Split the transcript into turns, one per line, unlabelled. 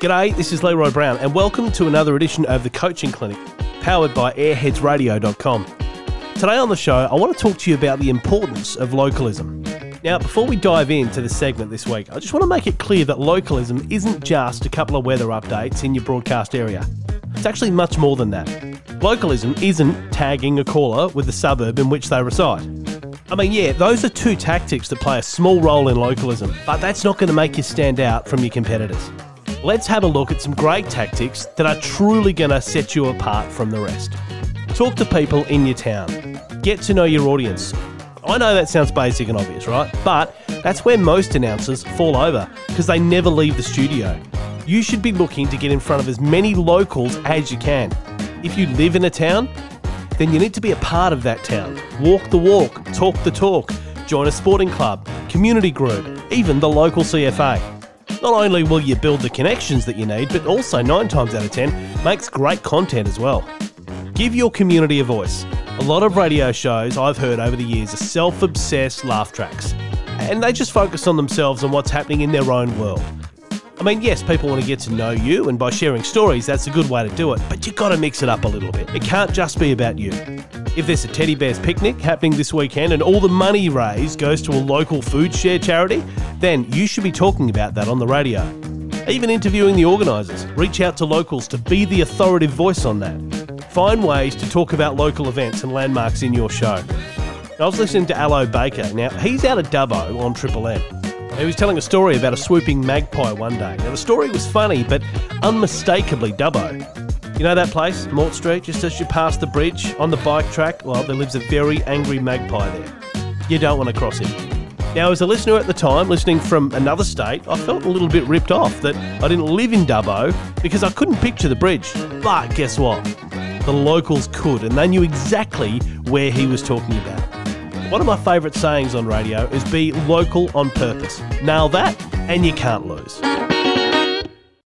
G'day, this is Leroy Brown, and welcome to another edition of the Coaching Clinic, powered by AirheadsRadio.com. Today on the show, I want to talk to you about the importance of localism. Now, before we dive into the segment this week, I just want to make it clear that localism isn't just a couple of weather updates in your broadcast area. It's actually much more than that. Localism isn't tagging a caller with the suburb in which they reside. I mean, yeah, those are two tactics that play a small role in localism, but that's not going to make you stand out from your competitors let's have a look at some great tactics that are truly going to set you apart from the rest. Talk to people in your town, get to know your audience. I know that sounds basic and obvious, right? But that's where most announcers fall over because they never leave the studio. You should be looking to get in front of as many locals as you can. If you live in a town, then you need to be a part of that town. Walk the walk, talk the talk, join a sporting club, community group, even the local CFA. Not only will you build the connections that you need, but also 9 times out of 10 makes great content as well. Give your community a voice. A lot of radio shows I've heard over the years are self obsessed laugh tracks, and they just focus on themselves and what's happening in their own world. I mean, yes, people want to get to know you, and by sharing stories, that's a good way to do it, but you've got to mix it up a little bit. It can't just be about you. If there's a teddy bears picnic happening this weekend and all the money raised goes to a local food share charity, then you should be talking about that on the radio. Even interviewing the organisers. Reach out to locals to be the authoritative voice on that. Find ways to talk about local events and landmarks in your show. I was listening to Allo Baker. Now, he's out of Dubbo on Triple M. He was telling a story about a swooping magpie one day. Now, the story was funny, but unmistakably Dubbo. You know that place, Mort Street, just as you pass the bridge on the bike track? Well, there lives a very angry magpie there. You don't want to cross him. Now, as a listener at the time, listening from another state, I felt a little bit ripped off that I didn't live in Dubbo because I couldn't picture the bridge. But guess what? The locals could, and they knew exactly where he was talking about. One of my favourite sayings on radio is be local on purpose. Nail that, and you can't lose.